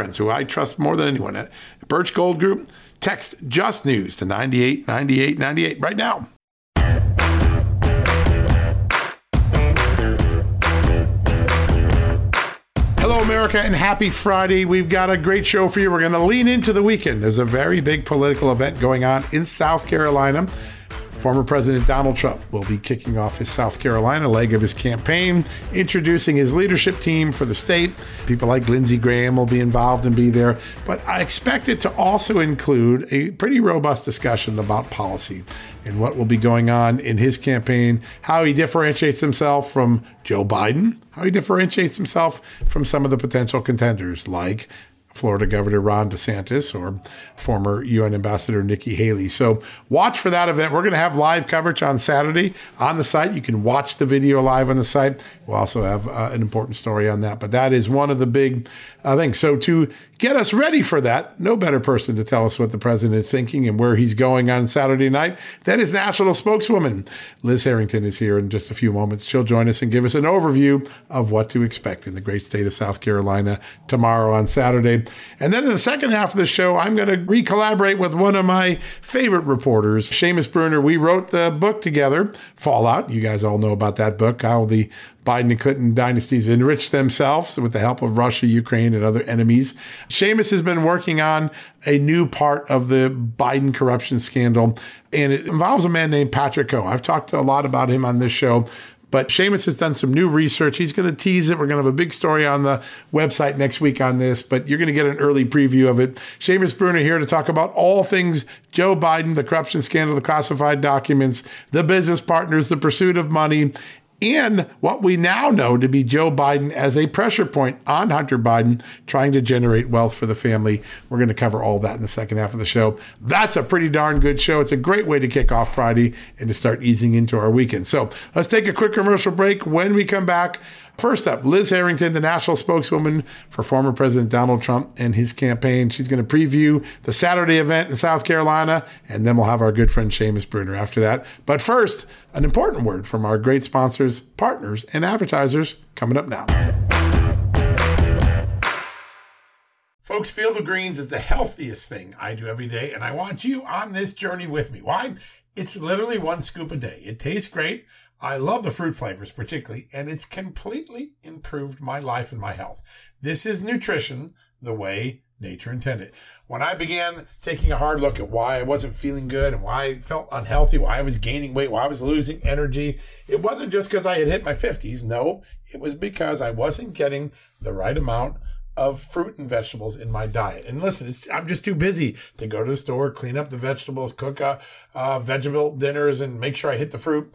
friends who I trust more than anyone at Birch Gold Group. Text Just News to 989898 right now. Hello, America, and happy Friday. We've got a great show for you. We're going to lean into the weekend. There's a very big political event going on in South Carolina. Former President Donald Trump will be kicking off his South Carolina leg of his campaign, introducing his leadership team for the state. People like Lindsey Graham will be involved and be there. But I expect it to also include a pretty robust discussion about policy and what will be going on in his campaign, how he differentiates himself from Joe Biden, how he differentiates himself from some of the potential contenders like Florida Governor Ron DeSantis or former UN Ambassador Nikki Haley. So watch for that event. We're going to have live coverage on Saturday on the site. You can watch the video live on the site. We'll also have uh, an important story on that. But that is one of the big uh, think So to get us ready for that, no better person to tell us what the president is thinking and where he's going on Saturday night than his national spokeswoman. Liz Harrington is here in just a few moments. She'll join us and give us an overview of what to expect in the great state of South Carolina tomorrow on Saturday. And then in the second half of the show, I'm going to re-collaborate with one of my favorite reporters, Seamus Bruner. We wrote the book together, Fallout. You guys all know about that book, how the Biden and Clinton dynasties enriched themselves with the help of Russia, Ukraine, and other enemies. Seamus has been working on a new part of the Biden corruption scandal, and it involves a man named Patrick Ho. I've talked a lot about him on this show, but Seamus has done some new research. He's going to tease it. We're going to have a big story on the website next week on this, but you're going to get an early preview of it. Seamus Bruner here to talk about all things Joe Biden, the corruption scandal, the classified documents, the business partners, the pursuit of money, and what we now know to be Joe Biden as a pressure point on Hunter Biden trying to generate wealth for the family. We're going to cover all that in the second half of the show. That's a pretty darn good show. It's a great way to kick off Friday and to start easing into our weekend. So let's take a quick commercial break. When we come back, First up, Liz Harrington, the national spokeswoman for former President Donald Trump and his campaign. She's going to preview the Saturday event in South Carolina, and then we'll have our good friend Seamus Bruner after that. But first, an important word from our great sponsors, partners, and advertisers coming up now. Folks, Field of Greens is the healthiest thing I do every day, and I want you on this journey with me. Why? It's literally one scoop a day. It tastes great. I love the fruit flavors particularly, and it's completely improved my life and my health. This is nutrition the way nature intended. When I began taking a hard look at why I wasn't feeling good and why I felt unhealthy, why I was gaining weight, why I was losing energy, it wasn't just because I had hit my 50s. No, it was because I wasn't getting the right amount of fruit and vegetables in my diet. And listen, I'm just too busy to go to the store, clean up the vegetables, cook uh, uh, vegetable dinners, and make sure I hit the fruit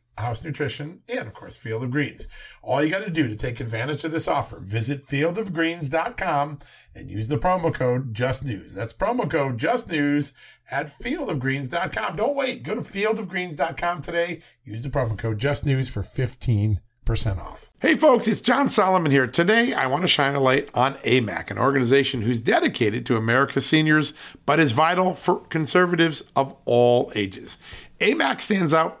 House Nutrition, and of course, Field of Greens. All you got to do to take advantage of this offer, visit fieldofgreens.com and use the promo code JustNews. That's promo code JustNews at fieldofgreens.com. Don't wait. Go to fieldofgreens.com today. Use the promo code JustNews for 15 percent off. Hey folks, it's John Solomon here. Today I want to shine a light on AMAC, an organization who's dedicated to America's seniors, but is vital for conservatives of all ages. AMAC stands out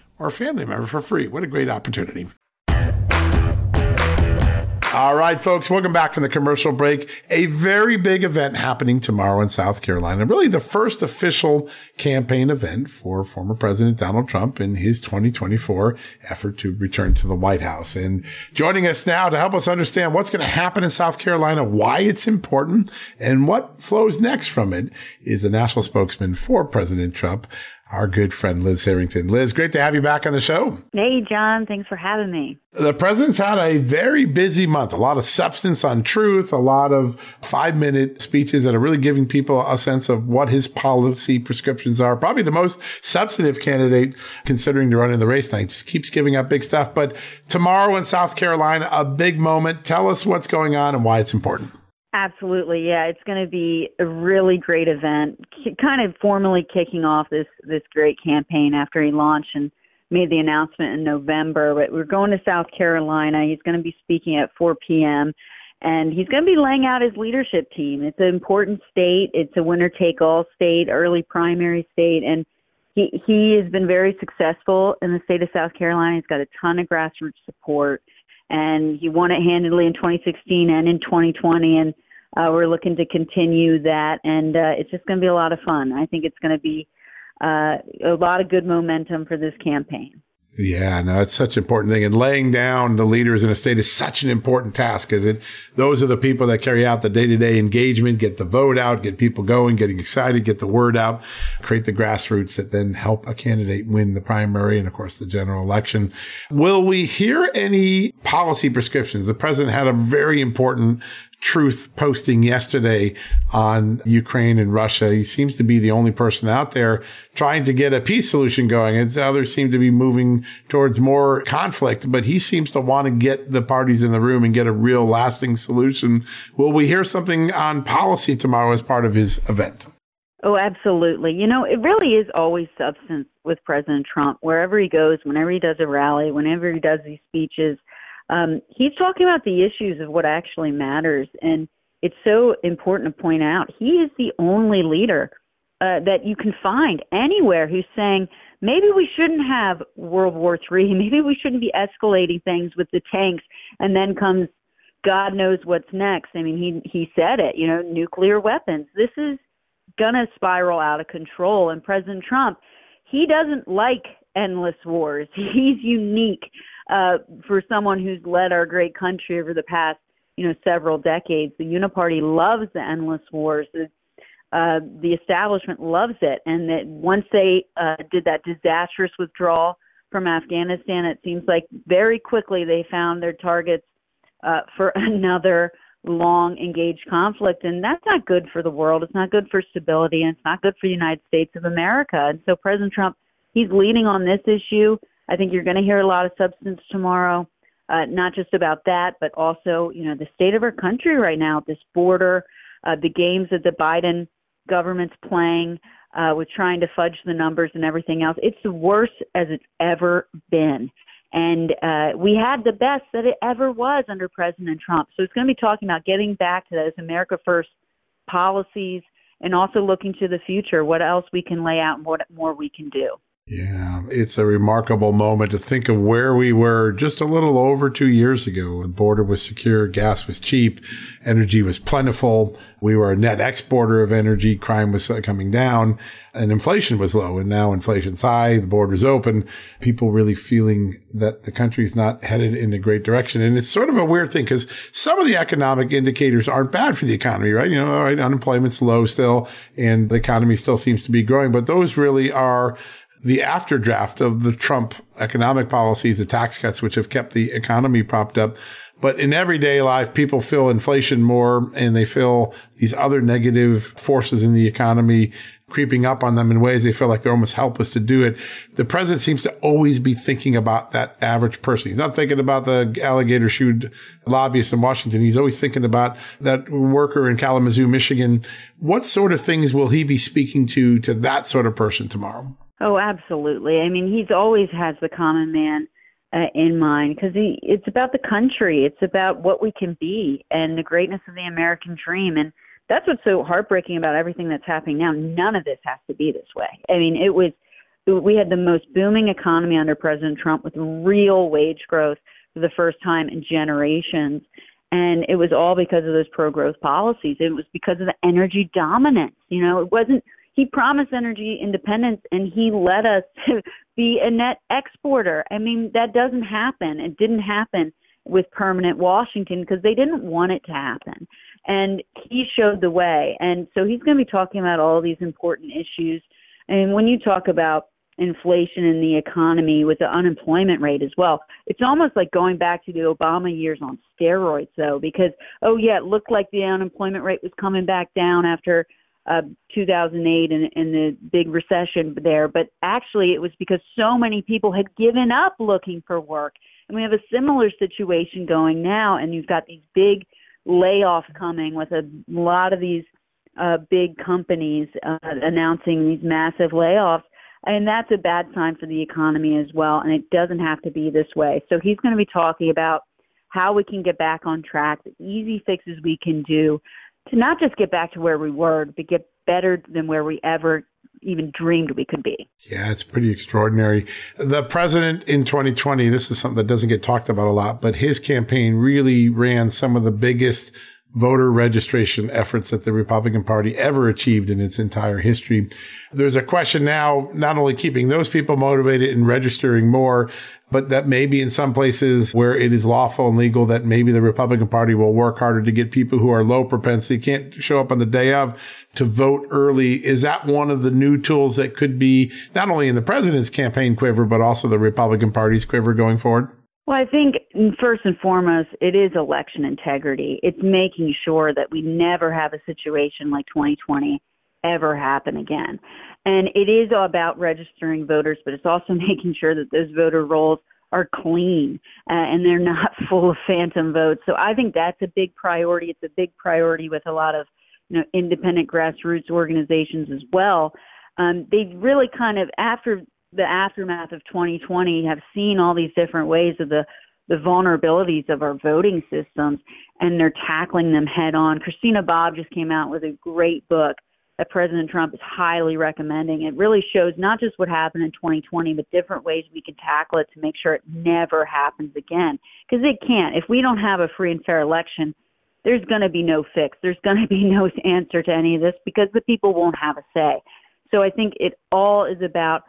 or family member for free. What a great opportunity. All right, folks, welcome back from the commercial break. A very big event happening tomorrow in South Carolina. Really the first official campaign event for former President Donald Trump in his 2024 effort to return to the White House. And joining us now to help us understand what's going to happen in South Carolina, why it's important, and what flows next from it is the national spokesman for President Trump, our good friend Liz Harrington. Liz, great to have you back on the show. Hey, John. Thanks for having me. The president's had a very busy month, a lot of substance on truth, a lot of five minute speeches that are really giving people a sense of what his policy prescriptions are. Probably the most substantive candidate considering to run in the race now. He just keeps giving up big stuff. But tomorrow in South Carolina, a big moment. Tell us what's going on and why it's important. Absolutely, yeah. It's going to be a really great event, kind of formally kicking off this this great campaign after he launched and made the announcement in November. But we're going to South Carolina. He's going to be speaking at 4 p.m. and he's going to be laying out his leadership team. It's an important state. It's a winner take all state, early primary state, and he he has been very successful in the state of South Carolina. He's got a ton of grassroots support and he won it handedly in 2016 and in 2020 and uh, we're looking to continue that and uh, it's just going to be a lot of fun. I think it's going to be uh, a lot of good momentum for this campaign yeah, no, it's such an important thing. And laying down the leaders in a state is such an important task because it, those are the people that carry out the day to day engagement, get the vote out, get people going, getting excited, get the word out, create the grassroots that then help a candidate win the primary and of course the general election. Will we hear any policy prescriptions? The president had a very important truth posting yesterday on Ukraine and Russia. He seems to be the only person out there trying to get a peace solution going. And others seem to be moving towards more conflict, but he seems to want to get the parties in the room and get a real lasting solution. Will we hear something on policy tomorrow as part of his event? Oh, absolutely. You know, it really is always substance with President Trump. Wherever he goes, whenever he does a rally, whenever he does these speeches, um, he's talking about the issues of what actually matters. And it's so important to point out he is the only leader uh, that you can find anywhere who's saying maybe we shouldn't have World War III, maybe we shouldn't be escalating things with the tanks, and then comes God knows what's next. I mean, he he said it, you know, nuclear weapons. This is gonna spiral out of control. And President Trump, he doesn't like endless wars. He's unique uh, for someone who's led our great country over the past, you know, several decades. The Uniparty loves the endless wars. The, uh, the establishment loves it, and that once they uh, did that disastrous withdrawal from Afghanistan, it seems like very quickly they found their targets uh, for another long engaged conflict and that's not good for the world it's not good for stability and it's not good for the united states of america and so president trump he's leading on this issue I think you're going to hear a lot of substance tomorrow, uh, not just about that, but also, you know, the state of our country right now, this border, uh, the games that the Biden government's playing uh, with trying to fudge the numbers and everything else. It's the worst as it's ever been. And uh, we had the best that it ever was under President Trump. So it's going to be talking about getting back to those America First policies and also looking to the future, what else we can lay out and what more we can do. Yeah, it's a remarkable moment to think of where we were just a little over two years ago. The border was secure, gas was cheap, energy was plentiful. We were a net exporter of energy, crime was coming down, and inflation was low. And now inflation's high, the border's open, people really feeling that the country's not headed in a great direction. And it's sort of a weird thing because some of the economic indicators aren't bad for the economy, right? You know, right, unemployment's low still, and the economy still seems to be growing, but those really are the afterdraft of the Trump economic policies, the tax cuts, which have kept the economy propped up. But in everyday life, people feel inflation more and they feel these other negative forces in the economy creeping up on them in ways they feel like they're almost helpless to do it. The president seems to always be thinking about that average person. He's not thinking about the alligator shoed lobbyist in Washington. He's always thinking about that worker in Kalamazoo, Michigan. What sort of things will he be speaking to, to that sort of person tomorrow? Oh, absolutely. I mean, he's always has the common man uh, in mind because he it's about the country, it's about what we can be and the greatness of the American dream and that's what's so heartbreaking about everything that's happening now. None of this has to be this way. I mean, it was we had the most booming economy under President Trump with real wage growth for the first time in generations. And it was all because of those pro growth policies. It was because of the energy dominance. You know, it wasn't he promised energy independence and he led us be a net exporter. I mean, that doesn't happen. It didn't happen with permanent Washington because they didn't want it to happen. And he showed the way. And so he's going to be talking about all these important issues. And when you talk about inflation in the economy with the unemployment rate as well, it's almost like going back to the Obama years on steroids, though, because, oh, yeah, it looked like the unemployment rate was coming back down after uh, 2008 and, and the big recession there, but actually it was because so many people had given up looking for work. And we have a similar situation going now, and you've got these big layoffs coming with a lot of these uh, big companies uh, announcing these massive layoffs. And that's a bad sign for the economy as well. And it doesn't have to be this way. So he's going to be talking about how we can get back on track, the easy fixes we can do to not just get back to where we were, but get better than where we ever even dreamed we could be. Yeah, it's pretty extraordinary. The president in 2020, this is something that doesn't get talked about a lot, but his campaign really ran some of the biggest voter registration efforts that the Republican Party ever achieved in its entire history. There's a question now, not only keeping those people motivated and registering more, but that maybe in some places where it is lawful and legal that maybe the Republican Party will work harder to get people who are low propensity, can't show up on the day of to vote early. Is that one of the new tools that could be not only in the president's campaign quiver, but also the Republican Party's quiver going forward? Well, I think first and foremost, it is election integrity. It's making sure that we never have a situation like 2020 ever happen again. And it is about registering voters, but it's also making sure that those voter rolls are clean uh, and they're not full of phantom votes. So I think that's a big priority. It's a big priority with a lot of you know independent grassroots organizations as well. Um, they really kind of after the aftermath of 2020 have seen all these different ways of the the vulnerabilities of our voting systems and they're tackling them head on. Christina Bobb just came out with a great book that President Trump is highly recommending. It really shows not just what happened in 2020, but different ways we can tackle it to make sure it never happens again. Because it can't. If we don't have a free and fair election, there's going to be no fix. There's going to be no answer to any of this because the people won't have a say. So I think it all is about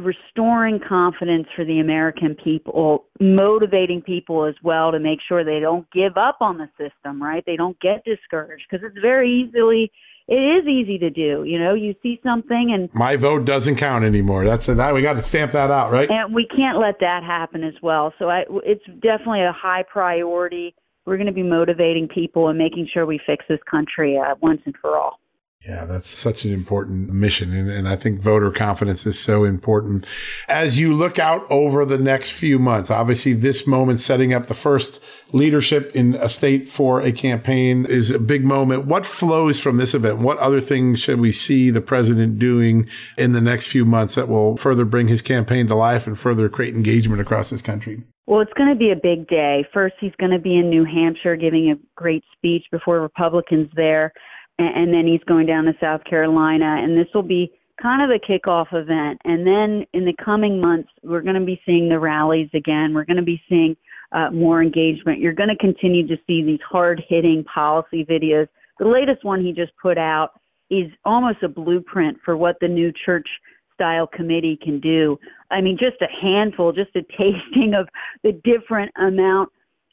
restoring confidence for the American people, motivating people as well to make sure they don't give up on the system, right? They don't get discouraged because it's very easily it is easy to do. You know, you see something and my vote doesn't count anymore. That's that we got to stamp that out, right? And we can't let that happen as well. So I, it's definitely a high priority. We're going to be motivating people and making sure we fix this country uh, once and for all. Yeah, that's such an important mission. And, and, I think voter confidence is so important. As you look out over the next few months, obviously this moment setting up the first leadership in a state for a campaign is a big moment. What flows from this event? What other things should we see the president doing in the next few months that will further bring his campaign to life and further create engagement across this country? Well, it's going to be a big day. First, he's going to be in New Hampshire giving a great speech before Republicans there and then he's going down to South Carolina, and this will be kind of a kickoff event. And then in the coming months, we're going to be seeing the rallies again. We're going to be seeing uh, more engagement. You're going to continue to see these hard hitting policy videos. The latest one he just put out is almost a blueprint for what the new church style committee can do. I mean, just a handful, just a tasting of the different amount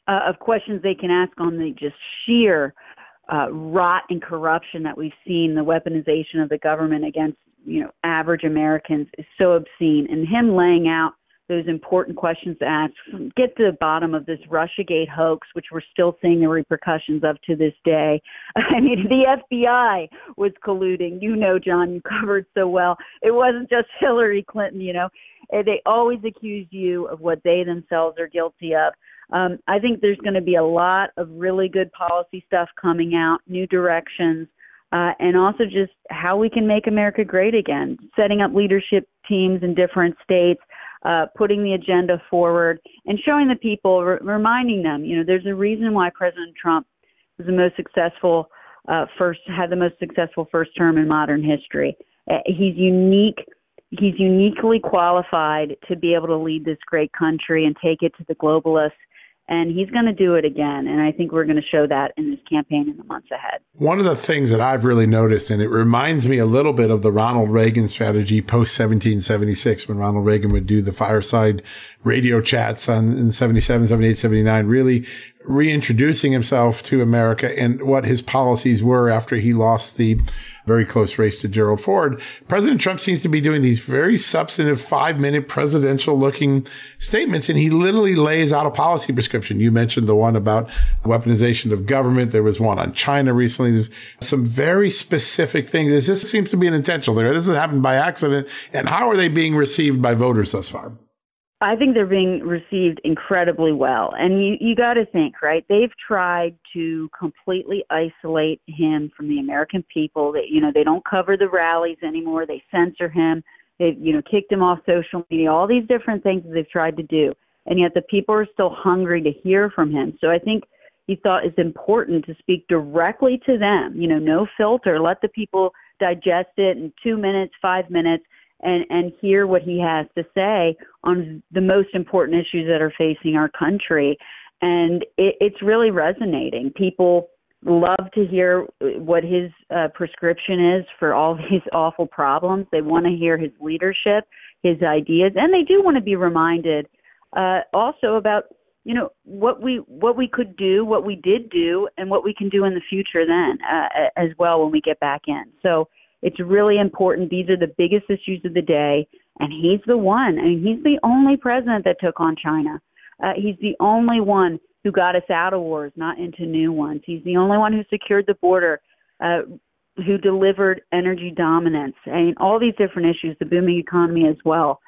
uh, of questions they can ask on the just sheer uh, rot and corruption that we've seen, the weaponization of the government against you know average Americans is so obscene. And him laying out those important questions to ask, get to the bottom of this RussiaGate hoax, which we're still seeing the repercussions of to this day. I mean, the FBI was colluding. You know, John, you covered so well. It wasn't just Hillary Clinton. You know, they always accuse you of what they themselves are guilty of. Um, I think there's going to be a lot of really good policy stuff coming out, new directions, uh, and also just how we can make America great again, setting up leadership teams in different states, uh, putting the agenda forward, and showing the people, re- reminding them, you know, there's a reason why President Trump was the most successful uh, first, had the most successful first term in modern history. Uh, he's unique. He's uniquely qualified to be able to lead this great country and take it to the globalists and he's going to do it again. And I think we're going to show that in this campaign in the months ahead. One of the things that I've really noticed, and it reminds me a little bit of the Ronald Reagan strategy post 1776, when Ronald Reagan would do the fireside radio chats on in 77, 78, 79, really reintroducing himself to America and what his policies were after he lost the very close race to Gerald Ford. President Trump seems to be doing these very substantive five minute presidential looking statements. And he literally lays out a policy prescription. You mentioned the one about weaponization of government. There was one on China recently. There's some very specific things. This seems to be an intentional there. This doesn't happen by accident. And how are they being received by voters thus far? I think they're being received incredibly well. And you, you got to think, right? They've tried to completely isolate him from the American people. That you know, they don't cover the rallies anymore. They censor him. They've, you know, kicked him off social media, all these different things that they've tried to do. And yet the people are still hungry to hear from him. So I think he thought it's important to speak directly to them, you know, no filter, let the people digest it in two minutes, five minutes and and hear what he has to say on the most important issues that are facing our country. And it, it's really resonating. People love to hear what his uh, prescription is for all these awful problems. They want to hear his leadership his ideas and they do want to be reminded uh, also about you know what we what we could do what we did do and what we can do in the future then uh, as well when we get back in. So it's really important. These are the biggest issues of the day, and he's the one. I mean, he's the only president that took on China. Uh, he's the only one who got us out of wars, not into new ones. He's the only one who secured the border, uh, who delivered energy dominance. I mean, all these different issues, the booming economy as well.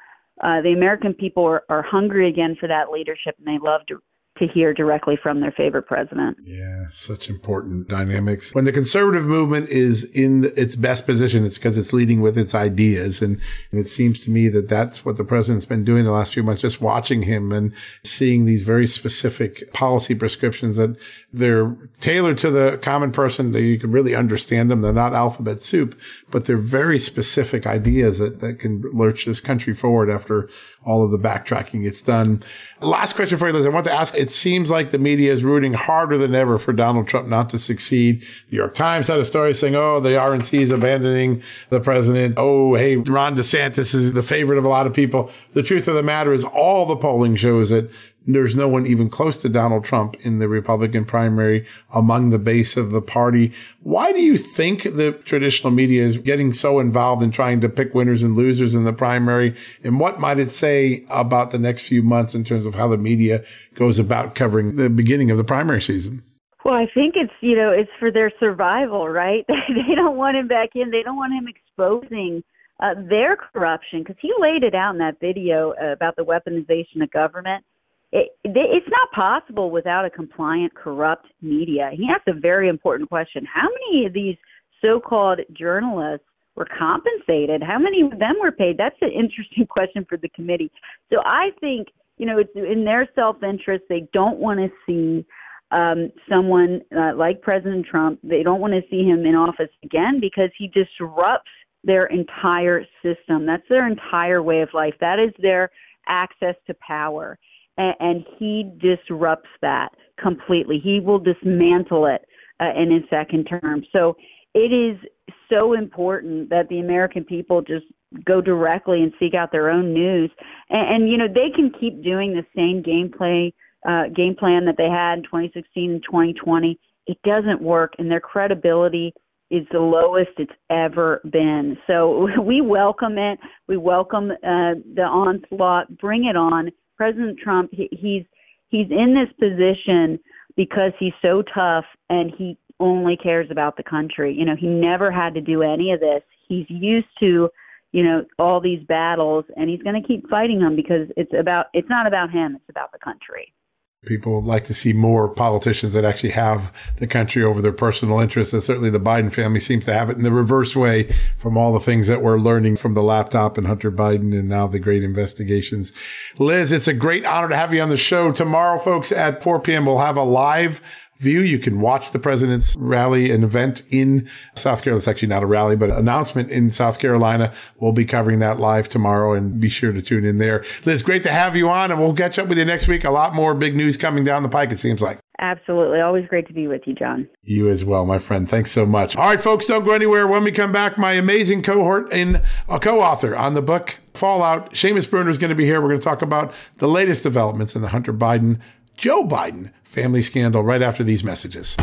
Uh, the American people are, are hungry again for that leadership, and they love to to hear directly from their favorite president. Yeah, such important dynamics. When the conservative movement is in its best position, it's because it's leading with its ideas. And, and, it seems to me that that's what the president's been doing the last few months, just watching him and seeing these very specific policy prescriptions that they're tailored to the common person. That you can really understand them. They're not alphabet soup, but they're very specific ideas that, that can lurch this country forward after all of the backtracking it's done. Last question for you, Liz. I want to ask, it seems like the media is rooting harder than ever for Donald Trump not to succeed. New York Times had a story saying, oh, the RNC is abandoning the president. Oh, hey, Ron DeSantis is the favorite of a lot of people. The truth of the matter is all the polling shows that there's no one even close to Donald Trump in the Republican primary among the base of the party. Why do you think the traditional media is getting so involved in trying to pick winners and losers in the primary? And what might it say about the next few months in terms of how the media goes about covering the beginning of the primary season? Well, I think it's you know it's for their survival, right? they don't want him back in. They don't want him exposing uh, their corruption because he laid it out in that video uh, about the weaponization of government. It, it's not possible without a compliant, corrupt media. He asked a very important question: How many of these so-called journalists were compensated? How many of them were paid? That's an interesting question for the committee. So I think you know it's in their self-interest. They don't want to see um, someone uh, like President Trump, they don't want to see him in office again because he disrupts their entire system. That's their entire way of life. That is their access to power. And, and he disrupts that completely. He will dismantle it uh, in his second term. So it is so important that the American people just go directly and seek out their own news. And, and you know, they can keep doing the same gameplay uh, game plan that they had in 2016 and 2020. It doesn't work, and their credibility is the lowest it's ever been. So we welcome it. We welcome uh, the onslaught. Bring it on. President Trump, he, he's he's in this position because he's so tough and he only cares about the country. You know, he never had to do any of this. He's used to, you know, all these battles and he's going to keep fighting them because it's about it's not about him, it's about the country. People like to see more politicians that actually have the country over their personal interests. And certainly the Biden family seems to have it in the reverse way from all the things that we're learning from the laptop and Hunter Biden and now the great investigations. Liz, it's a great honor to have you on the show. Tomorrow, folks, at 4 p.m., we'll have a live view. You can watch the president's rally, an event in South Carolina. It's actually not a rally, but an announcement in South Carolina. We'll be covering that live tomorrow and be sure to tune in there. Liz, great to have you on and we'll catch up with you next week. A lot more big news coming down the pike, it seems like. Absolutely. Always great to be with you, John. You as well, my friend. Thanks so much. All right, folks, don't go anywhere. When we come back, my amazing cohort and a co-author on the book Fallout, Seamus Bruner is going to be here. We're going to talk about the latest developments in the Hunter Biden Joe Biden family scandal right after these messages.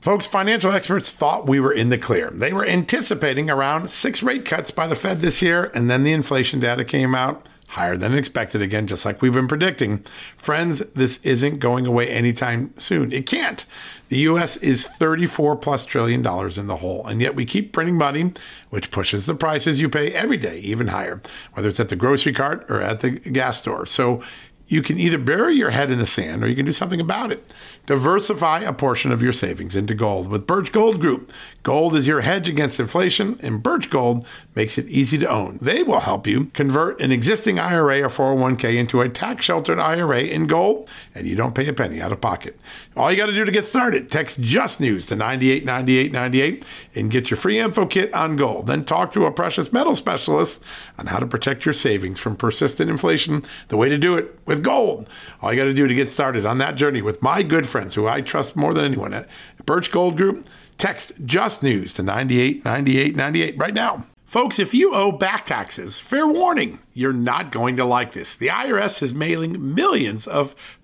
Folks, financial experts thought we were in the clear. They were anticipating around six rate cuts by the Fed this year, and then the inflation data came out higher than expected again, just like we've been predicting. Friends, this isn't going away anytime soon. It can't. The US is 34 plus trillion dollars in the hole, and yet we keep printing money, which pushes the prices you pay every day even higher, whether it's at the grocery cart or at the gas store. So you can either bury your head in the sand or you can do something about it. Diversify a portion of your savings into gold with Birch Gold Group. Gold is your hedge against inflation, and Birch Gold makes it easy to own. They will help you convert an existing IRA or 401k into a tax sheltered IRA in gold, and you don't pay a penny out of pocket. All you got to do to get started, text Just News to 989898 and get your free info kit on gold. Then talk to a precious metal specialist on how to protect your savings from persistent inflation. The way to do it with gold. All you got to do to get started on that journey with my good friends who I trust more than anyone at Birch Gold Group. Text Just News to 989898 right now. Folks, if you owe back taxes, fair warning, you're not going to like this. The IRS is mailing millions of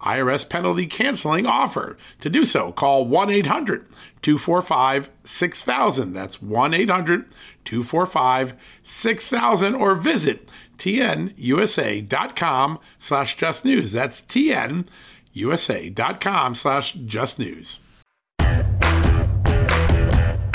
IRS penalty canceling offer. To do so, call 1 800 245 6000. That's 1 800 245 6000 or visit tnusa.com slash just news. That's tnusa.com slash just news.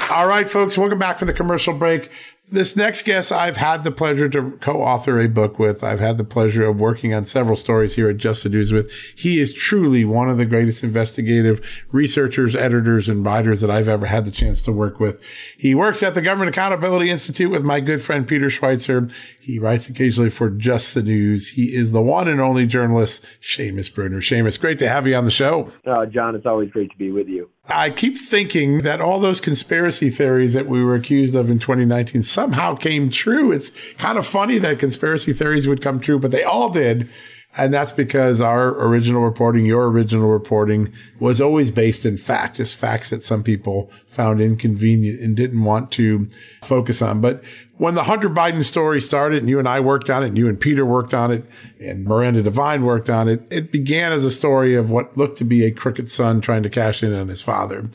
All right, folks, welcome back for the commercial break. This next guest, I've had the pleasure to co-author a book with. I've had the pleasure of working on several stories here at Just the News with. He is truly one of the greatest investigative researchers, editors, and writers that I've ever had the chance to work with. He works at the Government Accountability Institute with my good friend Peter Schweizer. He writes occasionally for Just the News. He is the one and only journalist, Seamus Bruner. Seamus, great to have you on the show. Uh, John, it's always great to be with you. I keep thinking that all those conspiracy theories that we were accused of in 2019 somehow came true. It's kind of funny that conspiracy theories would come true, but they all did. And that's because our original reporting, your original reporting was always based in fact, just facts that some people found inconvenient and didn't want to focus on. But when the Hunter Biden story started and you and I worked on it and you and Peter worked on it and Miranda Devine worked on it, it began as a story of what looked to be a crooked son trying to cash in on his father.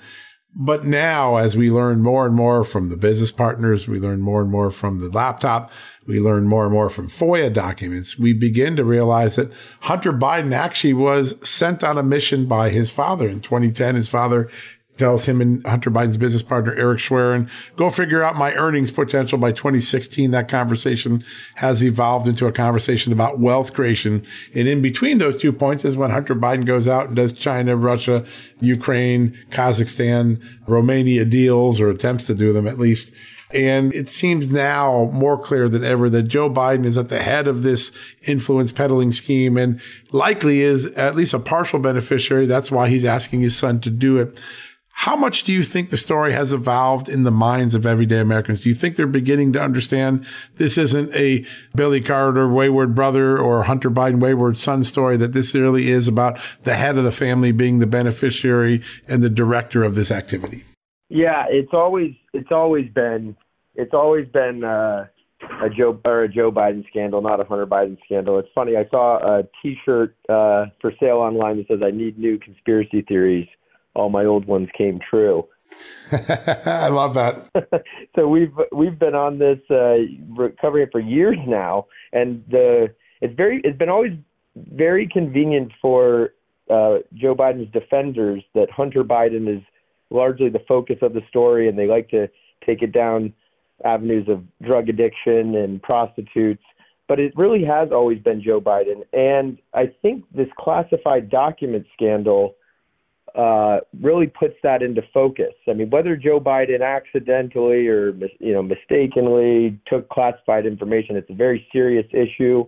But now, as we learn more and more from the business partners, we learn more and more from the laptop, we learn more and more from FOIA documents, we begin to realize that Hunter Biden actually was sent on a mission by his father. In 2010, his father tells him and Hunter Biden's business partner, Eric Schwerin, go figure out my earnings potential by 2016. That conversation has evolved into a conversation about wealth creation. And in between those two points is when Hunter Biden goes out and does China, Russia, Ukraine, Kazakhstan, Romania deals or attempts to do them at least. And it seems now more clear than ever that Joe Biden is at the head of this influence peddling scheme and likely is at least a partial beneficiary. That's why he's asking his son to do it. How much do you think the story has evolved in the minds of everyday Americans? Do you think they're beginning to understand this isn't a Billy Carter wayward brother or Hunter Biden wayward son story, that this really is about the head of the family being the beneficiary and the director of this activity? Yeah, it's always it's always been it's always been uh, a Joe or a Joe Biden scandal, not a Hunter Biden scandal. It's funny. I saw a T-shirt uh, for sale online that says "I need new conspiracy theories." all my old ones came true. I love that. so we've we've been on this uh, covering it for years now, and the it's very it's been always very convenient for uh, Joe Biden's defenders that Hunter Biden is largely the focus of the story, and they like to take it down avenues of drug addiction and prostitutes. But it really has always been Joe Biden, and I think this classified document scandal uh, really puts that into focus. I mean, whether Joe Biden accidentally or you know mistakenly took classified information, it's a very serious issue.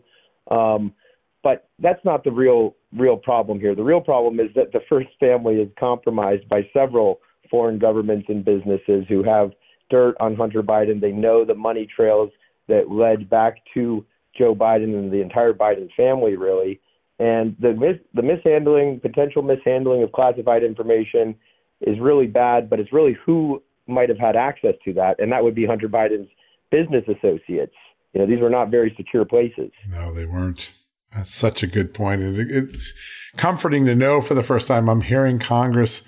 Um, but that's not the real real problem here. The real problem is that the first family is compromised by several foreign governments and businesses who have dirt on Hunter Biden. They know the money trails that led back to Joe Biden and the entire Biden family, really. And the mis- the mishandling, potential mishandling of classified information is really bad, but it's really who might have had access to that, and that would be Hunter Biden's business associates. You know, these were not very secure places. No, they weren't. That's such a good point. It's comforting to know for the first time I'm hearing Congress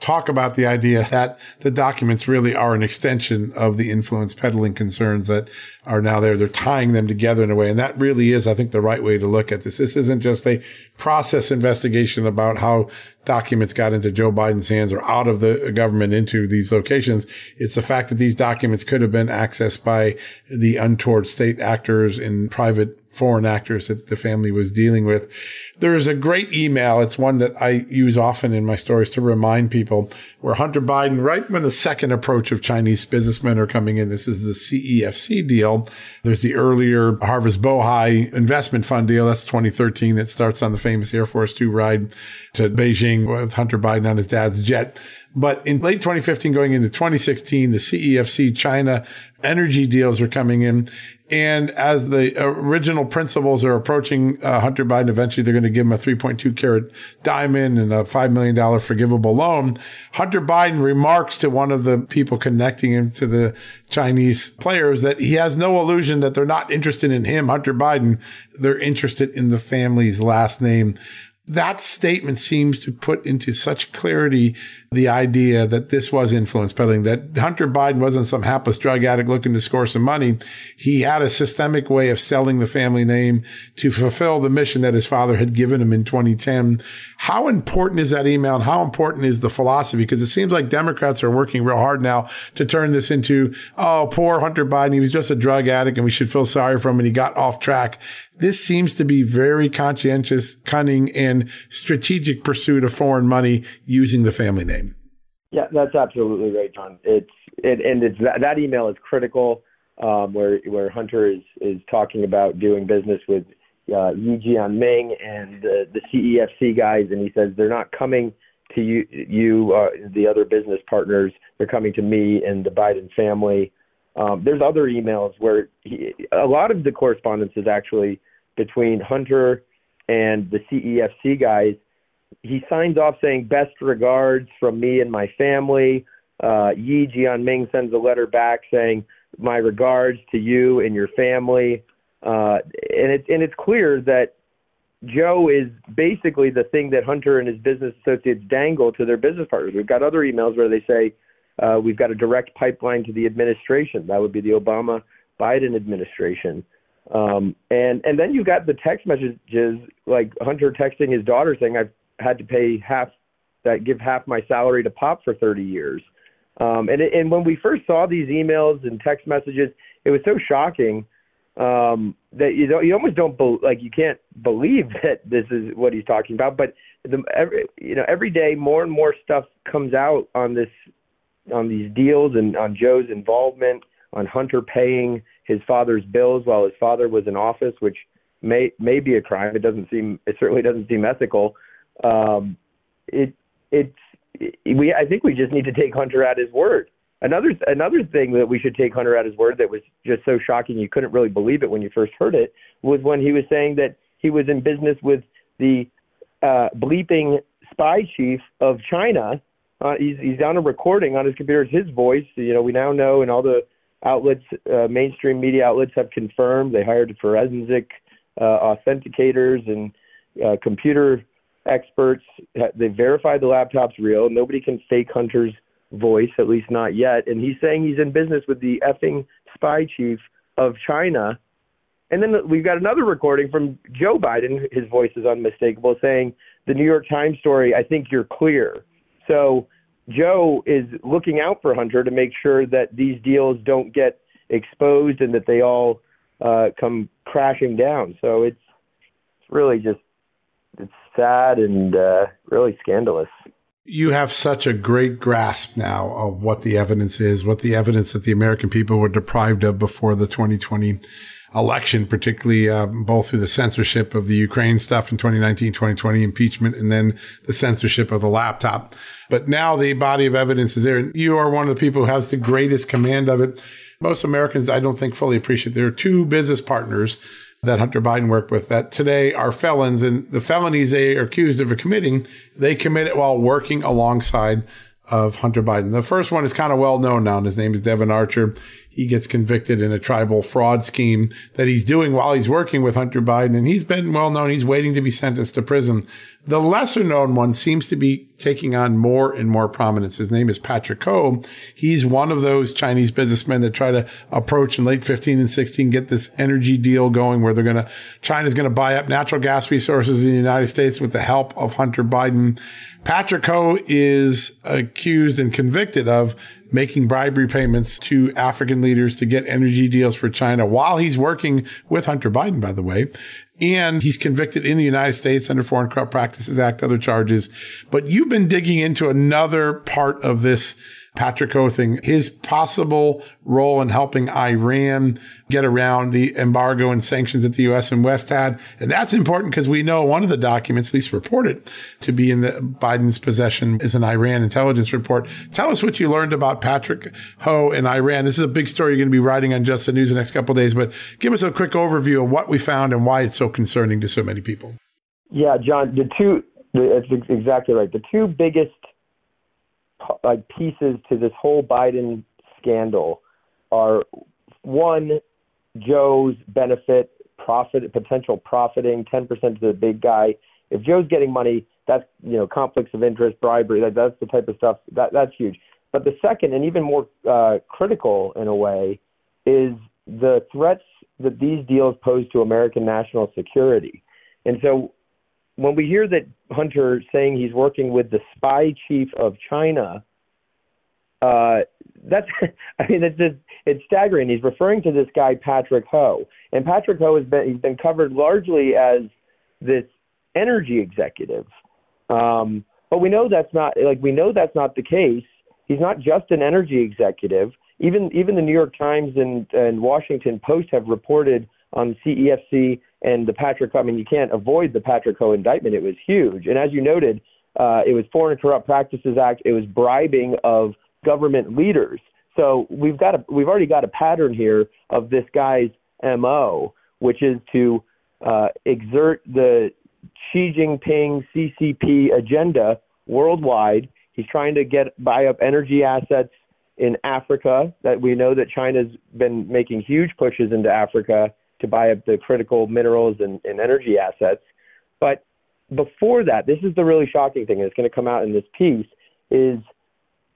talk about the idea that the documents really are an extension of the influence peddling concerns that are now there. They're tying them together in a way. And that really is, I think, the right way to look at this. This isn't just a process investigation about how documents got into Joe Biden's hands or out of the government into these locations. It's the fact that these documents could have been accessed by the untoward state actors in private foreign actors that the family was dealing with. There is a great email. It's one that I use often in my stories to remind people where Hunter Biden, right when the second approach of Chinese businessmen are coming in, this is the CEFC deal. There's the earlier Harvest Bohai investment fund deal. That's 2013. That starts on the famous Air Force Two ride to Beijing with Hunter Biden on his dad's jet. But in late 2015, going into 2016, the CEFC China energy deals are coming in. And as the original principals are approaching uh, Hunter Biden, eventually they're going to give him a 3.2 carat diamond and a $5 million forgivable loan. Hunter Biden remarks to one of the people connecting him to the Chinese players that he has no illusion that they're not interested in him, Hunter Biden. They're interested in the family's last name. that statement seems to put into such clarity the idea that this was influence peddling, that Hunter Biden wasn't some hapless drug addict looking to score some money. He had a systemic way of selling the family name to fulfill the mission that his father had given him in 2010. How important is that email and how important is the philosophy? Because it seems like Democrats are working real hard now to turn this into, oh, poor Hunter Biden. He was just a drug addict and we should feel sorry for him and he got off track. This seems to be very conscientious, cunning, and strategic pursuit of foreign money using the family name. Yeah, that's absolutely right, John. It's it, and it's that, that email is critical, um, where where Hunter is is talking about doing business with uh, Ye Jianming and the, the CEFC guys, and he says they're not coming to you, you uh, the other business partners. They're coming to me and the Biden family. Um, there's other emails where he, a lot of the correspondence is actually between Hunter and the CEFC guys. He signs off saying best regards from me and my family. Uh, Ye Jianming sends a letter back saying my regards to you and your family. Uh, and it's and it's clear that Joe is basically the thing that Hunter and his business associates dangle to their business partners. We've got other emails where they say uh, we've got a direct pipeline to the administration. That would be the Obama Biden administration. Um, and and then you've got the text messages like Hunter texting his daughter saying I've had to pay half that give half my salary to Pop for 30 years. Um, and and when we first saw these emails and text messages, it was so shocking um, that you don't you almost don't be, like you can't believe that this is what he's talking about. But the every you know every day more and more stuff comes out on this on these deals and on Joe's involvement on Hunter paying his father's bills while his father was in office, which may may be a crime. It doesn't seem it certainly doesn't seem ethical. Um, it it's it, we I think we just need to take Hunter at his word. Another another thing that we should take Hunter at his word that was just so shocking you couldn't really believe it when you first heard it was when he was saying that he was in business with the uh, bleeping spy chief of China. Uh, he's he's on a recording on his computer. It's his voice. You know, we now know, and all the outlets, uh, mainstream media outlets have confirmed they hired forensic uh, authenticators and uh, computer experts. They verified the laptop's real. Nobody can fake Hunter's voice, at least not yet. And he's saying he's in business with the effing spy chief of China. And then we've got another recording from Joe Biden. His voice is unmistakable, saying the New York Times story. I think you're clear. So Joe is looking out for Hunter to make sure that these deals don't get exposed and that they all uh, come crashing down. So it's it's really just it's sad and uh, really scandalous. You have such a great grasp now of what the evidence is, what the evidence that the American people were deprived of before the 2020 election, particularly uh, both through the censorship of the Ukraine stuff in 2019, 2020 impeachment, and then the censorship of the laptop. But now the body of evidence is there. And you are one of the people who has the greatest command of it. Most Americans, I don't think fully appreciate. There are two business partners that Hunter Biden worked with that today are felons and the felonies they are accused of committing, they commit it while working alongside of Hunter Biden. The first one is kind of well known now, and his name is Devon Archer he gets convicted in a tribal fraud scheme that he's doing while he's working with Hunter Biden. And he's been well known. He's waiting to be sentenced to prison. The lesser known one seems to be taking on more and more prominence. His name is Patrick Ho. He's one of those Chinese businessmen that try to approach in late 15 and 16, get this energy deal going where they're going to, China's going to buy up natural gas resources in the United States with the help of Hunter Biden. Patrick Ho is accused and convicted of making bribery payments to African leaders to get energy deals for China while he's working with Hunter Biden, by the way. And he's convicted in the United States under Foreign Corrupt Practices Act, other charges. But you've been digging into another part of this Patrick Ho thing, his possible role in helping Iran get around the embargo and sanctions that the U.S. and West had. And that's important because we know one of the documents, at least reported to be in the Biden's possession is an Iran intelligence report. Tell us what you learned about Patrick Ho and Iran. This is a big story you're going to be writing on Just the News the next couple days, but give us a quick overview of what we found and why it's so concerning to so many people. Yeah, John, the two, that's exactly right. The two biggest like pieces to this whole Biden scandal are one, Joe's benefit, profit, potential profiting, 10% to the big guy if Joe's getting money, that's you know conflicts of interest, bribery. That, that's the type of stuff that that's huge. But the second, and even more uh, critical in a way, is the threats that these deals pose to American national security. And so when we hear that Hunter saying he's working with the spy chief of China, uh, that's I mean it's just it's staggering. He's referring to this guy Patrick Ho, and Patrick Ho has been he's been covered largely as this energy executive. Um, but we know that's not like we know that's not the case. He's not just an energy executive. Even even the New York Times and, and Washington Post have reported on CEFC and the Patrick. I mean, you can't avoid the Patrick Ho indictment. It was huge, and as you noted, uh, it was Foreign Corrupt Practices Act. It was bribing of government leaders. So we've got a we've already got a pattern here of this guy's mo, which is to uh, exert the Xi Jinping CCP agenda worldwide. He's trying to get buy up energy assets in Africa. That we know that China's been making huge pushes into Africa to buy up the critical minerals and, and energy assets. But before that, this is the really shocking thing. That's going to come out in this piece is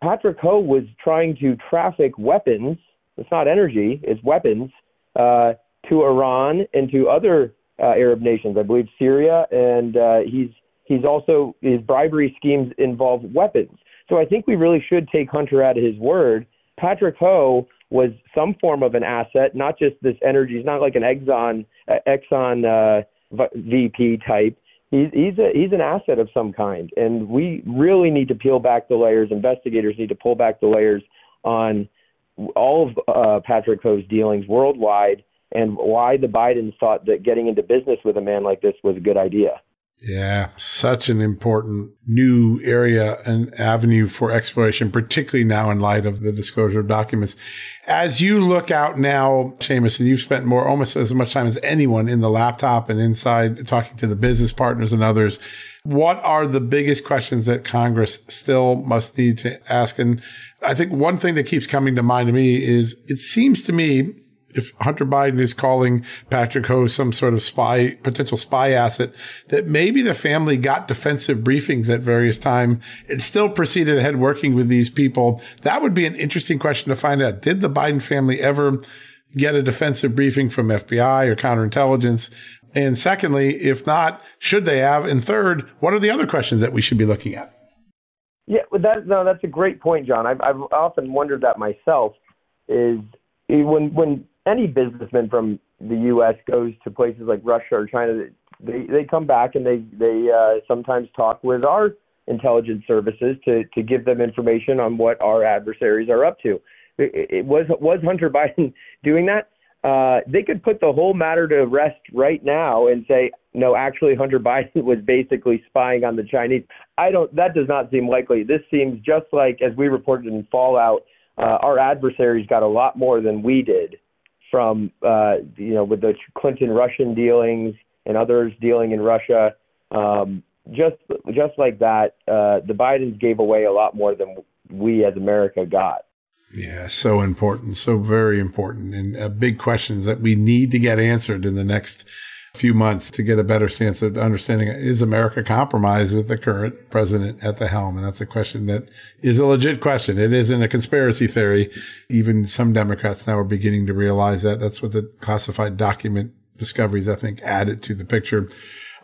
Patrick Ho was trying to traffic weapons. It's not energy; it's weapons uh, to Iran and to other uh, Arab nations. I believe Syria, and uh, he's he's also his bribery schemes involve weapons. So I think we really should take Hunter at his word. Patrick Ho was some form of an asset, not just this energy. He's not like an Exxon uh, Exxon uh, VP type. He's he's a he's an asset of some kind, and we really need to peel back the layers. Investigators need to pull back the layers on all of uh, Patrick Ho's dealings worldwide and why the Bidens thought that getting into business with a man like this was a good idea. Yeah, such an important new area and avenue for exploration, particularly now in light of the disclosure of documents. As you look out now, Seamus, and you've spent more, almost as much time as anyone in the laptop and inside talking to the business partners and others. What are the biggest questions that Congress still must need to ask? And I think one thing that keeps coming to mind to me is it seems to me if Hunter Biden is calling Patrick Ho some sort of spy, potential spy asset, that maybe the family got defensive briefings at various time and still proceeded ahead working with these people. That would be an interesting question to find out. Did the Biden family ever get a defensive briefing from FBI or counterintelligence? And secondly, if not, should they have? And third, what are the other questions that we should be looking at? Yeah, that no, that's a great point, John. I've I've often wondered that myself. Is when when any businessman from the U.S. goes to places like Russia or China, they they come back and they they uh, sometimes talk with our intelligence services to to give them information on what our adversaries are up to. It, it was was Hunter Biden doing that? Uh, they could put the whole matter to rest right now and say, no, actually, Hunter Biden was basically spying on the Chinese. I don't. That does not seem likely. This seems just like, as we reported in Fallout, uh, our adversaries got a lot more than we did from uh, you know with the Clinton Russian dealings and others dealing in Russia. Um, just just like that, uh, the Bidens gave away a lot more than we as America got. Yeah, so important, so very important, and uh, big questions that we need to get answered in the next few months to get a better sense of understanding is America compromised with the current president at the helm? And that's a question that is a legit question. It isn't a conspiracy theory. Even some Democrats now are beginning to realize that. That's what the classified document discoveries, I think, added to the picture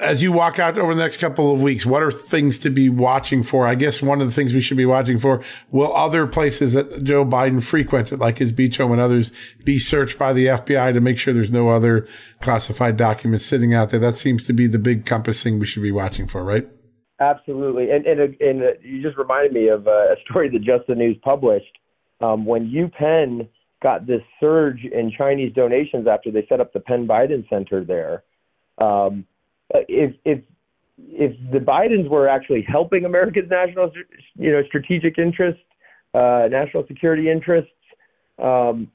as you walk out over the next couple of weeks, what are things to be watching for? I guess one of the things we should be watching for will other places that Joe Biden frequented, like his beach home and others, be searched by the FBI to make sure there's no other classified documents sitting out there. That seems to be the big compassing we should be watching for, right? Absolutely. And and, and you just reminded me of a story that Just the News published um, when UPenn got this surge in Chinese donations after they set up the Penn Biden Center there. Um, uh, if if if the Bidens were actually helping America's national, you know, strategic interests, uh, national security interests, um,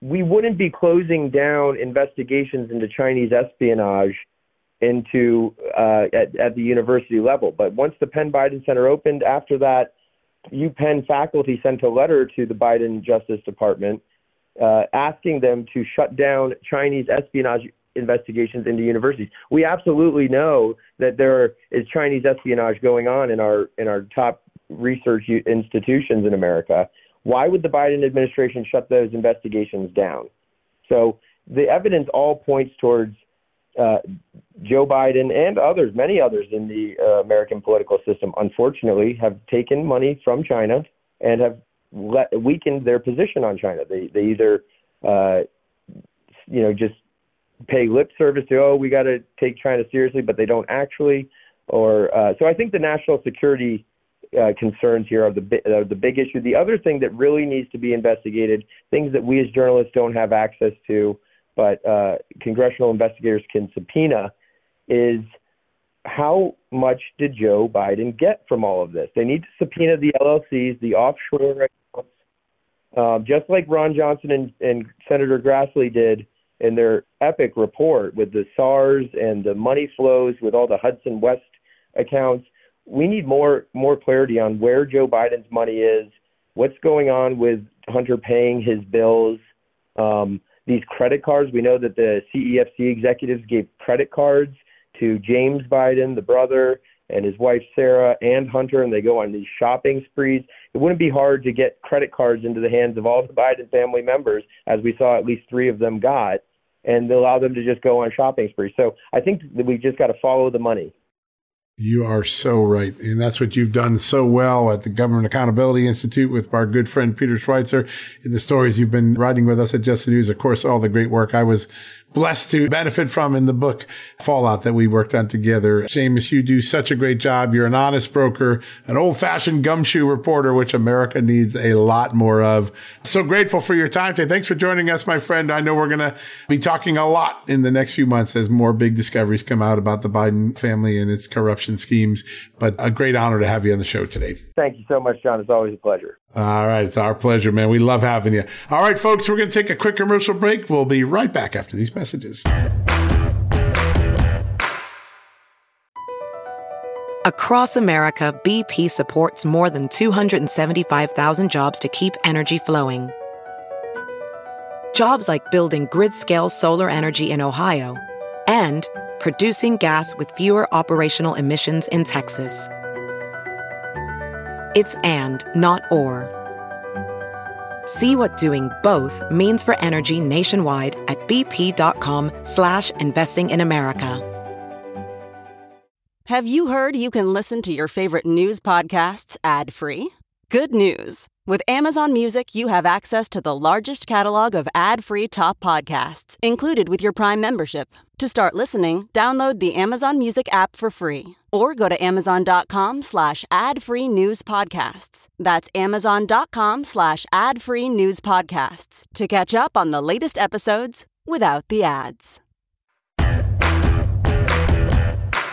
we wouldn't be closing down investigations into Chinese espionage into uh, at, at the university level. But once the Penn Biden Center opened, after that, UPenn faculty sent a letter to the Biden Justice Department uh, asking them to shut down Chinese espionage investigations into universities. We absolutely know that there is Chinese espionage going on in our in our top research institutions in America. Why would the Biden administration shut those investigations down? So the evidence all points towards uh, Joe Biden and others, many others in the uh, American political system, unfortunately, have taken money from China and have let, weakened their position on China. They they either uh, you know just pay lip service to oh we got to take China seriously, but they don't actually. Or uh, so I think the national security uh, concerns here are the uh, the big issue. The other thing that really needs to be investigated, things that we as journalists don't have access to, but uh, congressional investigators can subpoena, is how much did Joe Biden get from all of this? They need to subpoena the LLCs, the offshore accounts, um, just like Ron Johnson and, and Senator Grassley did in their epic report with the SARS and the money flows with all the Hudson West accounts. We need more more clarity on where Joe Biden's money is, what's going on with Hunter paying his bills. Um, these credit cards, we know that the CEFC executives gave credit cards to James Biden, the brother, and his wife Sarah and Hunter, and they go on these shopping sprees. It wouldn't be hard to get credit cards into the hands of all the Biden family members, as we saw at least three of them got, and allow them to just go on shopping sprees. So I think that we just got to follow the money. You are so right. And that's what you've done so well at the Government Accountability Institute with our good friend Peter Schweizer in the stories you've been writing with us at Just the News. Of course, all the great work I was blessed to benefit from in the book Fallout that we worked on together. Seamus, you do such a great job. You're an honest broker, an old fashioned gumshoe reporter, which America needs a lot more of. So grateful for your time today. Thanks for joining us, my friend. I know we're going to be talking a lot in the next few months as more big discoveries come out about the Biden family and its corruption schemes, but a great honor to have you on the show today. Thank you so much, John. It's always a pleasure. All right. It's our pleasure, man. We love having you. All right, folks, we're going to take a quick commercial break. We'll be right back after these messages. Across America, BP supports more than 275,000 jobs to keep energy flowing. Jobs like building grid scale solar energy in Ohio and producing gas with fewer operational emissions in Texas. It's and, not or. See what doing both means for energy nationwide at bp.com slash investing in America. Have you heard you can listen to your favorite news podcasts ad-free? Good news. With Amazon Music, you have access to the largest catalog of ad-free top podcasts included with your Prime membership. To start listening, download the Amazon Music app for free or go to amazon.com slash ad-free news podcasts. That's amazon.com slash ad-free news podcasts to catch up on the latest episodes without the ads.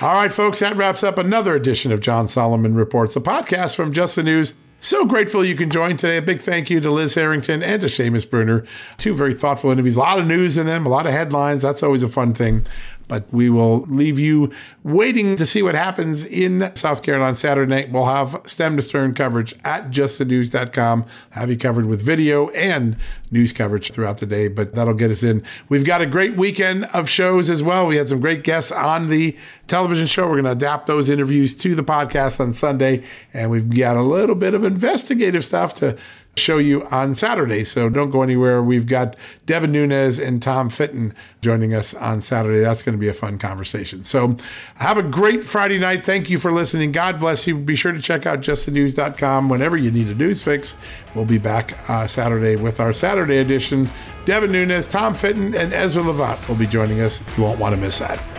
All right, folks, that wraps up another edition of John Solomon Reports, the podcast from Just the News. So grateful you can join today. A big thank you to Liz Harrington and to Seamus Bruner. Two very thoughtful interviews, a lot of news in them, a lot of headlines. That's always a fun thing. But we will leave you waiting to see what happens in South Carolina on Saturday night. We'll have stem to stern coverage at justthenews.com. Have you covered with video and news coverage throughout the day, but that'll get us in. We've got a great weekend of shows as well. We had some great guests on the television show. We're going to adapt those interviews to the podcast on Sunday, and we've got a little bit of investigative stuff to show you on Saturday. So don't go anywhere. We've got Devin Nunes and Tom Fitton joining us on Saturday. That's going to be a fun conversation. So have a great Friday night. Thank you for listening. God bless you. Be sure to check out justthenews.com whenever you need a news fix. We'll be back uh, Saturday with our Saturday edition. Devin Nunes, Tom Fitton, and Ezra Levant will be joining us. You won't want to miss that.